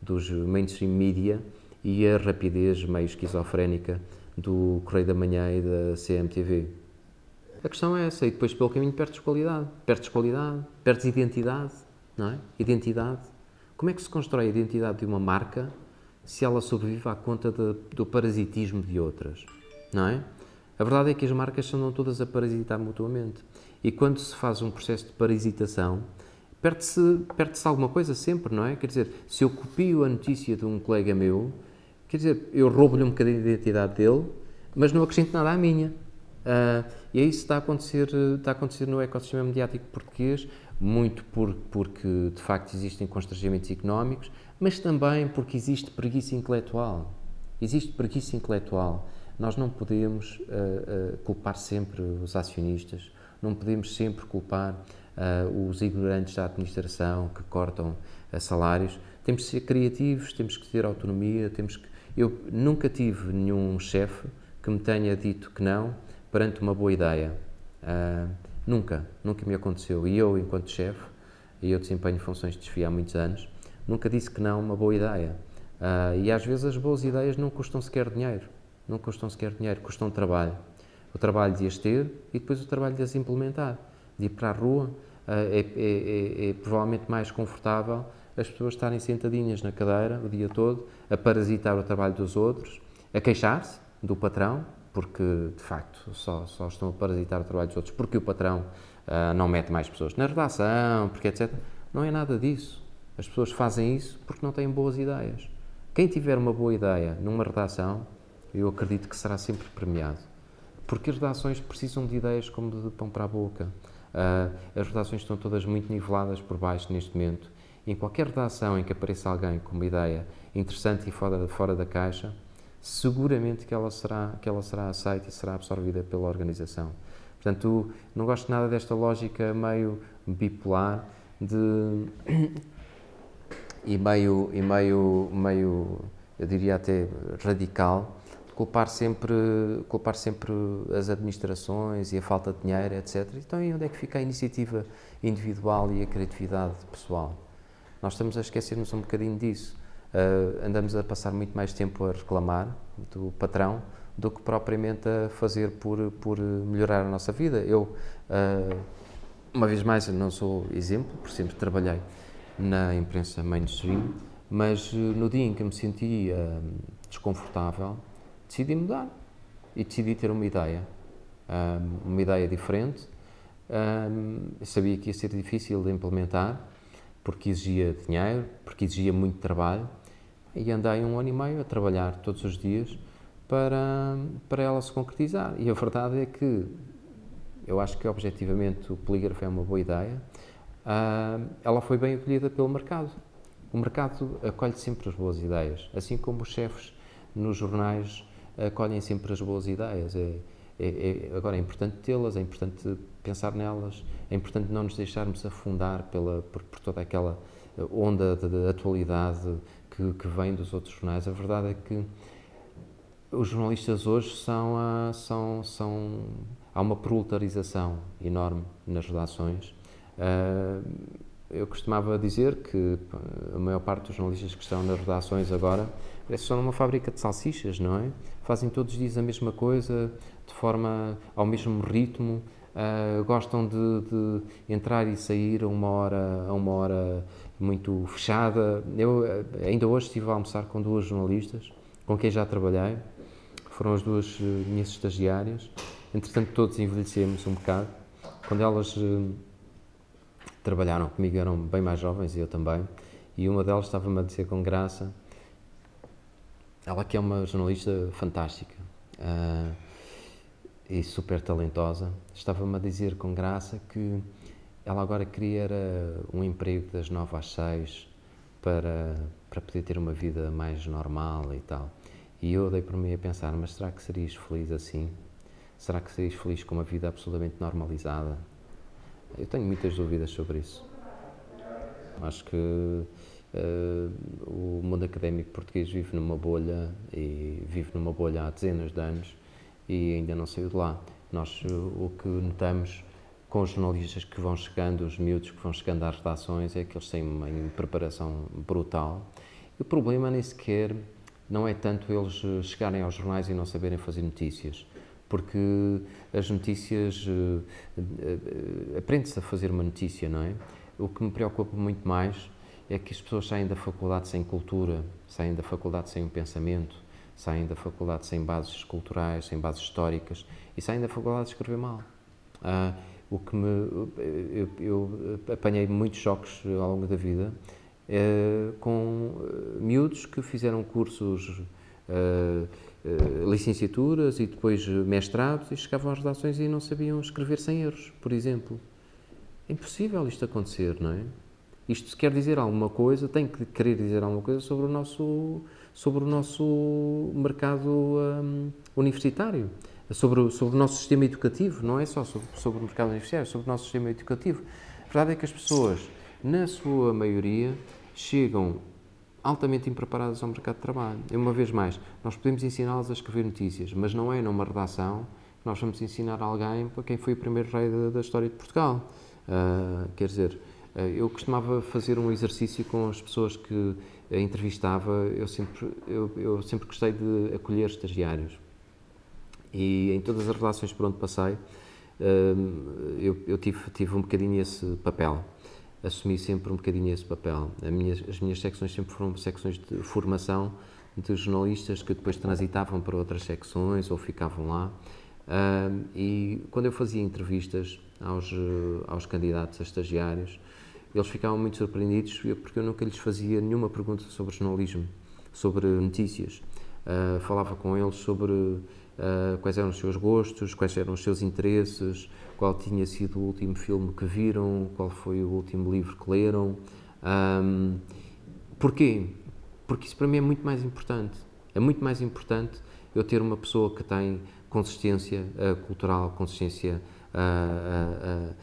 dos mainstream media e a rapidez meio esquizofrénica do Correio da Manhã e da CMTV. A questão é essa, e depois pelo caminho perdes qualidade. Perdes qualidade, perdes identidade, não é? Identidade. Como é que se constrói a identidade de uma marca se ela sobrevive à conta de, do parasitismo de outras, não é? A verdade é que as marcas andam todas a parasitar mutuamente. E quando se faz um processo de parasitação, perde-se perde alguma coisa sempre, não é? Quer dizer, se eu copio a notícia de um colega meu, quer dizer, eu roubo-lhe um bocadinho de identidade dele, mas não acrescento nada à minha. Uh, e é isso que está a acontecer, está a acontecer no ecossistema mediático português, muito por, porque de facto existem constrangimentos económicos, mas também porque existe preguiça intelectual. Existe preguiça intelectual. Nós não podemos uh, uh, culpar sempre os acionistas, não podemos sempre culpar os ignorantes da administração que cortam salários. Temos de ser criativos, temos que ter autonomia, temos que... Eu nunca tive nenhum chefe que me tenha dito que não perante uma boa ideia. nunca, nunca me aconteceu. E eu, enquanto chefe, e eu desempenho funções de desfia há muitos anos, nunca disse que não uma boa ideia. Uh, e às vezes as boas ideias não custam sequer dinheiro. Não custam sequer dinheiro, custam trabalho. O trabalho de as ter e depois o trabalho de as implementar. De ir para a rua, uh, é, é, é, é, provavelmente mais confortável as pessoas estarem sentadinhas na cadeira o dia todo, a parasitar o trabalho dos outros, a queixar-se do patrão, porque de facto só, só estão a parasitar o trabalho dos outros porque o patrão uh, não mete mais pessoas na redação, porque etc. Não é nada disso. As pessoas fazem isso porque não têm boas ideias. Quem tiver uma boa ideia numa redação, eu acredito que será sempre premiado. Porque as redações precisam de ideias como de pão para a boca. Uh, as redações estão todas muito niveladas por baixo neste momento. Em qualquer redação em que apareça alguém com uma ideia interessante e fora, fora da caixa, seguramente que ela, será, que ela será aceita e será absorvida pela organização. Portanto, não gosto nada desta lógica meio bipolar de e meio, e meio, meio, eu diria até radical, culpar sempre, culpar sempre as administrações e a falta de dinheiro, etc. Então, e onde é que fica a iniciativa individual e a criatividade pessoal? Nós estamos a esquecer-nos um bocadinho disso. Uh, andamos a passar muito mais tempo a reclamar do patrão do que propriamente a fazer por, por melhorar a nossa vida. Eu, uh, uma vez mais, não sou exemplo, por sempre trabalhei na imprensa mainstream, mas eh, no dia em que me senti desconfortável, decidi mudar e decidi ter uma ideia, um, uma ideia diferente. Sabia que ia ser difícil de implementar, porque exigia dinheiro, porque exigia muito trabalho, e andei um ano e meio a trabalhar todos os dias para, para ela se concretizar. E a verdade é que eu acho que objetivamente o polígrafo é uma boa ideia, uh, ela foi bem acolhida pelo mercado. o mercado acolhe sempre as boas ideias, assim como os chefes nos jornais acolhem sempre as boas ideias. É, é, é, agora, é importante tê-las, é importante pensar nelas, é importante não nos deixarmos afundar pela, por, por toda aquela onda de, de atualidade que, que, vem dos outros jornais. A verdade é que os jornalistas hoje são, a, são, são há uma proletarização enorme nas redações. Uh, eu costumava dizer que a maior parte dos jornalistas que estão nas redações agora que estão numa fábrica de salsichas, não é? Fazem todos os dias a mesma coisa, de forma ao mesmo ritmo, uh, gostam de, de, entrar e sair a uma hora, a uma hora muito fechada. Eu ainda hoje estive a almoçar com duas jornalistas com quem já trabalhei, foram as duas eh, minhas estagiárias. Entretanto, todos envelhecemos um bocado. Quando elas uh, trabalharam comigo eram bem mais jovens e eu também, e uma delas estava-me a dizer com graça, ela que é uma jornalista fantástica uh, e super talentosa, estava-me a dizer com graça que ela agora queria um emprego das nove às seis para, para poder ter uma vida mais normal e tal. E eu dei por mim a pensar, mas será que serias feliz assim? Será que serias feliz com uma vida absolutamente normalizada? Eu tenho muitas dúvidas sobre isso. Acho que uh, o mundo académico português vive numa bolha e vive numa bolha há dezenas de anos e ainda não saiu de lá. Nós o que notamos com os jornalistas que vão chegando, os miúdos que vão chegando às redações, é que eles têm uma preparação brutal. E o problema nem sequer não é tanto eles chegarem aos jornais e não saberem fazer notícias porque as notícias uh, uh, aprende-se a fazer uma notícia, não é? O que me preocupa muito mais é que as pessoas saem da faculdade sem cultura, saem da faculdade sem um pensamento, saem da faculdade sem bases culturais, sem bases históricas e saem da faculdade a escrever mal. Uh, o que me eu, eu, apanhei muitos choques ao longo da vida com miúdos que fizeram cursos eh, licenciaturas e depois mestrados e chegavam às redações e não sabiam escrever sem erros, por exemplo. É impossível isto acontecer, não é? Isto quer dizer alguma coisa, tem que querer dizer alguma coisa sobre o nosso, sobre o nosso mercado um, universitário, sobre, sobre o nosso sistema educativo, não é só sobre, sobre o mercado universitário, sobre o nosso sistema educativo. A verdade é que as pessoas, na sua maioria, chegam altamente impreparadas ao mercado de trabalho. E uma vez mais, nós podemos ensiná-las a escrever notícias, mas não é numa redação que nós vamos ensinar alguém para quem foi o primeiro rei da, da história de Portugal. Uh, quer dizer, uh, eu costumava fazer um exercício com as pessoas que entrevistava, eu sempre, eu, eu, sempre gostei de acolher estagiários. E em todas as relações por onde passei, eu, eu tive, tive um bocadinho esse papel assumi sempre um bocadinho esse papel. Minha, as minhas secções sempre foram secções de formação de jornalistas que depois transitavam para outras secções ou ficavam lá. Uh, e quando eu fazia entrevistas aos, aos candidatos a estagiários, eles ficavam muito surpreendidos porque eu nunca lhes fazia nenhuma pergunta sobre jornalismo, sobre notícias. Uh, falava com eles sobre uh, quais eram os seus gostos, quais eram os seus interesses, qual tinha sido o último filme que viram, qual foi o último livro que leram. Um, porquê? Porque isso para mim é muito mais importante. É muito mais importante eu ter uma pessoa que tem consistência uh, cultural, consistência uh,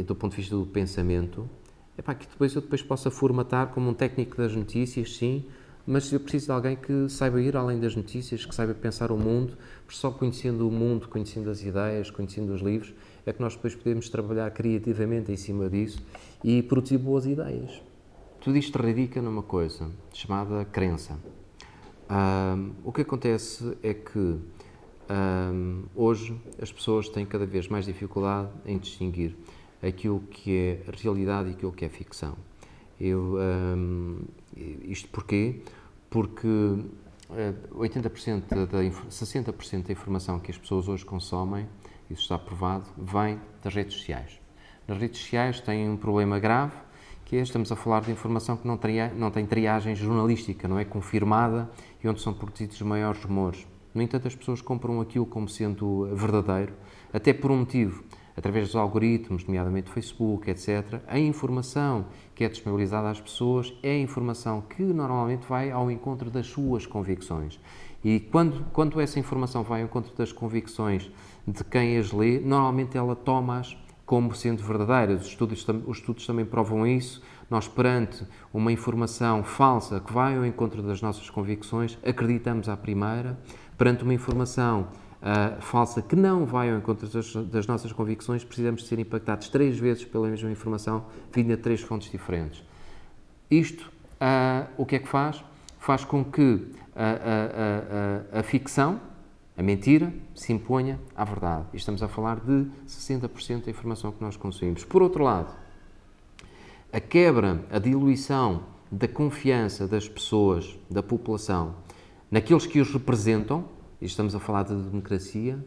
uh, do ponto de vista do pensamento, epá, que depois eu depois possa formatar como um técnico das notícias, sim, mas eu preciso de alguém que saiba ir além das notícias, que saiba pensar o mundo, porque só conhecendo o mundo, conhecendo as ideias, conhecendo os livros, é que nós depois podemos trabalhar criativamente em cima disso e produzir boas ideias. Tudo isto radica numa coisa chamada crença. Um, o que acontece é que um, hoje as pessoas têm cada vez mais dificuldade em distinguir aquilo que é realidade e aquilo que é ficção. Eu, um, isto porquê? Porque 80% eh, da, 60% da informação que as pessoas hoje consomem, isso está provado, vem das redes sociais. Nas redes sociais têm um problema grave, que é, estamos a falar de informação que não, tria, não tem triagem jornalística, não é confirmada e onde são produzidos os maiores rumores. No entanto, as pessoas compram aquilo como sendo verdadeiro, até por um motivo. Através dos algoritmos, nomeadamente Facebook, etc., a informação que é disponibilizada às pessoas é a informação que normalmente vai ao encontro das suas convicções. E quando, quando essa informação vai ao encontro das convicções de quem as lê, normalmente ela toma-as como sendo verdadeiras. Os estudos, os estudos também provam isso. Nós, perante uma informação falsa que vai ao encontro das nossas convicções, acreditamos à primeira. Perante uma informação uh, falsa que não vai ao encontro das, das, nossas convicções, precisamos de ser impactados três vezes pela mesma informação, vinda de três fontes diferentes. Isto, uh, o que é que faz? Faz com que a, a, a, a ficção, a mentira, se imponha à verdade. E estamos a falar de 60% da informação que nós consumimos. Por outro lado, a quebra, a diluição da confiança das pessoas, da população, naqueles que os representam, e estamos a falar de democracia,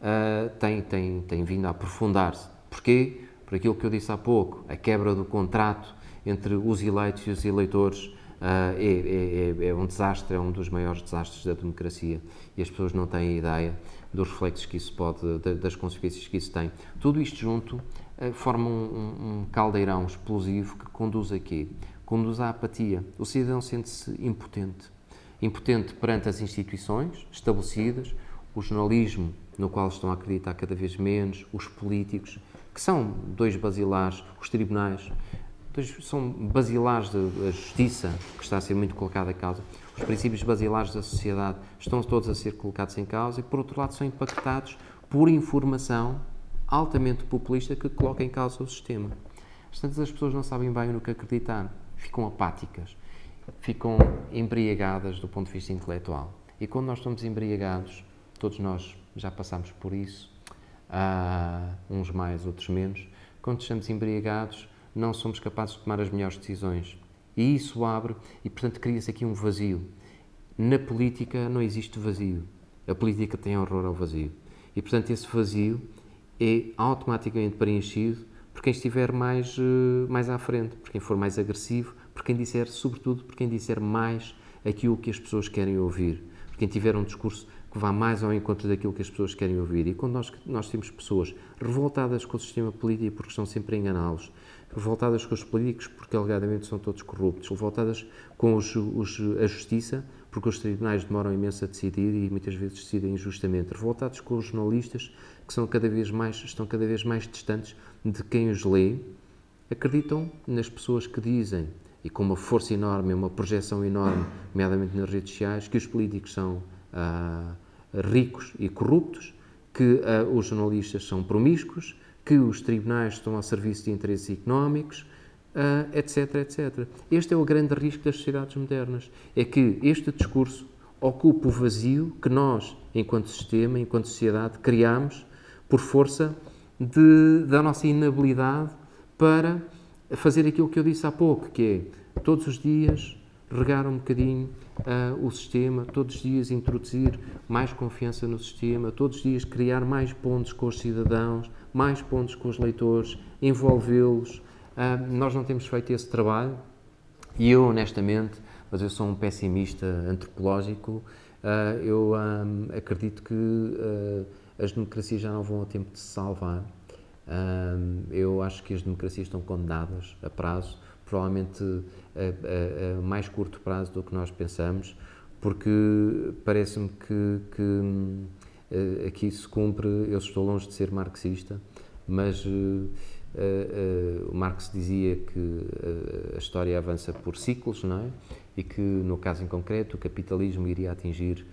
uh, tem, tem, tem vindo a aprofundar-se. Porquê? Por aquilo que eu disse há pouco, a quebra do contrato entre os eleitos e os eleitores uh, é, é, é, um desastre, é um dos maiores desastres da democracia e as pessoas não têm ideia dos reflexos que isso pode, das consequências que isso tem. Tudo isto junto uh, forma um, um, caldeirão explosivo que conduz a quê? Conduz à apatia. O cidadão sente-se impotente impotente perante as instituições estabelecidas, o jornalismo, no qual estão a acreditar cada vez menos, os políticos, que são dois basilares, os tribunais, dois, são basilares da justiça, que está a ser muito colocada em causa. Os princípios basilares da sociedade estão todos a ser colocados em causa e, por outro lado, são impactados por informação altamente populista que coloca em causa o sistema. Portanto, as pessoas não sabem bem no que acreditar, ficam apáticas ficam embriagadas do ponto de vista intelectual. E quando nós estamos embriagados, todos nós já passamos por isso, uh, uns mais, outros menos, quando estamos embriagados, não somos capazes de tomar as melhores decisões. E isso abre, e portanto cria-se aqui um vazio. Na política não existe vazio. A política tem horror ao vazio. E portanto esse vazio é automaticamente preenchido por quem estiver mais, uh, mais à frente, por quem for mais agressivo, por quem disser, sobretudo, por quem disser mais aquilo que as pessoas querem ouvir, por quem tiver um discurso que vá mais ao encontro daquilo que as pessoas querem ouvir. E quando nós, nós temos pessoas revoltadas com o sistema político porque estão sempre a enganá-los, revoltadas com os políticos porque alegadamente são todos corruptos, revoltadas com os, os, a justiça porque os tribunais demoram imenso a decidir e muitas vezes decidem injustamente, revoltados com os jornalistas que são cada vez mais, estão cada vez mais distantes de quem os lê, acreditam nas pessoas que dizem e com uma força enorme, uma projeção enorme, nomeadamente nas redes sociais, que os políticos são ah, ricos e corruptos, que ah, os jornalistas são promíscuos, que os tribunais estão a serviço de interesses económicos, ah, etc, etc. Este é o grande risco das sociedades modernas, é que este discurso ocupa o vazio que nós, enquanto sistema, enquanto sociedade, criamos por força de, da nossa inabilidade para fazer aquilo que eu disse há pouco, que é todos os dias regar um bocadinho uh, o sistema, todos os dias introduzir mais confiança no sistema, todos os dias criar mais pontos com os cidadãos, mais pontos com os leitores, envolvê-los. Uh, nós não temos feito esse trabalho e eu, honestamente, mas eu sou um pessimista antropológico, uh, eu um, acredito que as democracias já não vão a tempo de se salvar eu acho que as democracias estão condenadas a prazo, provavelmente a, a, a mais curto prazo do que nós pensamos, porque parece-me que, que eh, aqui se cumpre. Eu estou longe de ser marxista, mas uh, uh, Marx dizia que a história avança por ciclos, não é? E que, no caso em concreto, o capitalismo iria atingir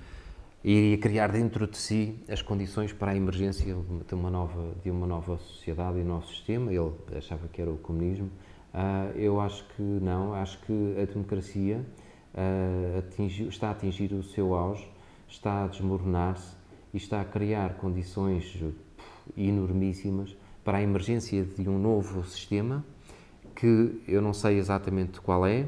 iria criar dentro de si as condições para a emergência de uma nova, de uma nova sociedade e um novo sistema. Ele achava que era o comunismo. Uh, eu acho que não, acho que a democracia uh, atingi, está a atingir o seu auge, está a desmoronar-se e está a criar condições enormíssimas para a emergência de um novo sistema que eu não sei exatamente qual é,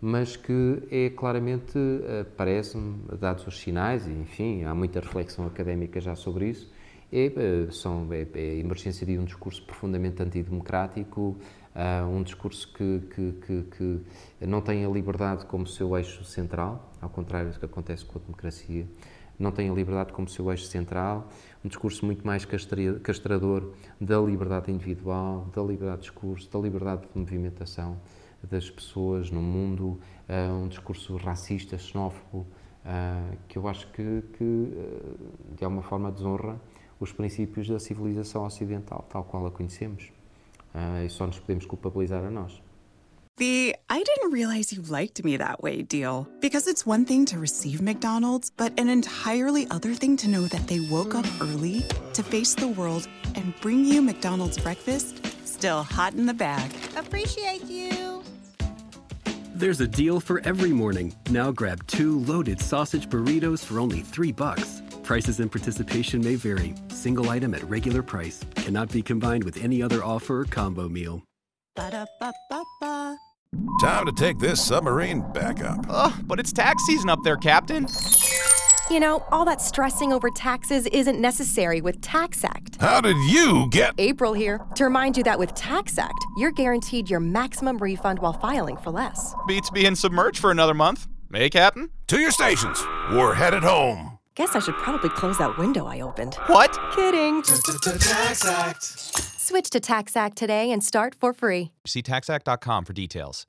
mas que é claramente, eh, parece-me, dados os sinais, e enfim, há muita reflexão académica já sobre isso, é, eh, são, é, é a emergência de um discurso profundamente antidemocrático, uh, um discurso que, que, que, que, não tem a liberdade como seu eixo central, ao contrário do que acontece com a democracia, não tem a liberdade como seu eixo central, um discurso muito mais castrador da liberdade individual, da liberdade de discurso, da liberdade de movimentação das pessoas no mundo, uh, um discurso racista, xenófobo, uh, que eu acho que, que uh, de alguma forma desonra os princípios da civilização ocidental, tal qual a conhecemos. e só nos podemos culpabilizar a nós. The I didn't realize you liked me that way deal. Because it's one thing to receive McDonald's, but an entirely other thing to know that they woke up early to face the world and bring you McDonald's breakfast still hot in the bag. Appreciate you. There's a deal for every morning. Now grab two loaded sausage burritos for only three bucks. Prices and participation may vary. Single item at regular price cannot be combined with any other offer or combo meal. Ba-da-ba-ba-ba. Time to take this submarine back up. Ugh, but it's tax season up there, Captain. You know, all that stressing over taxes isn't necessary with TaxAct. How did you get. April here to remind you that with TaxAct, you're guaranteed your maximum refund while filing for less. Beats being submerged for another month. Hey, Captain? To your stations. We're headed home. Guess I should probably close that window I opened. What? Kidding. TaxAct. Switch to TaxAct today and start for free. See taxact.com for details.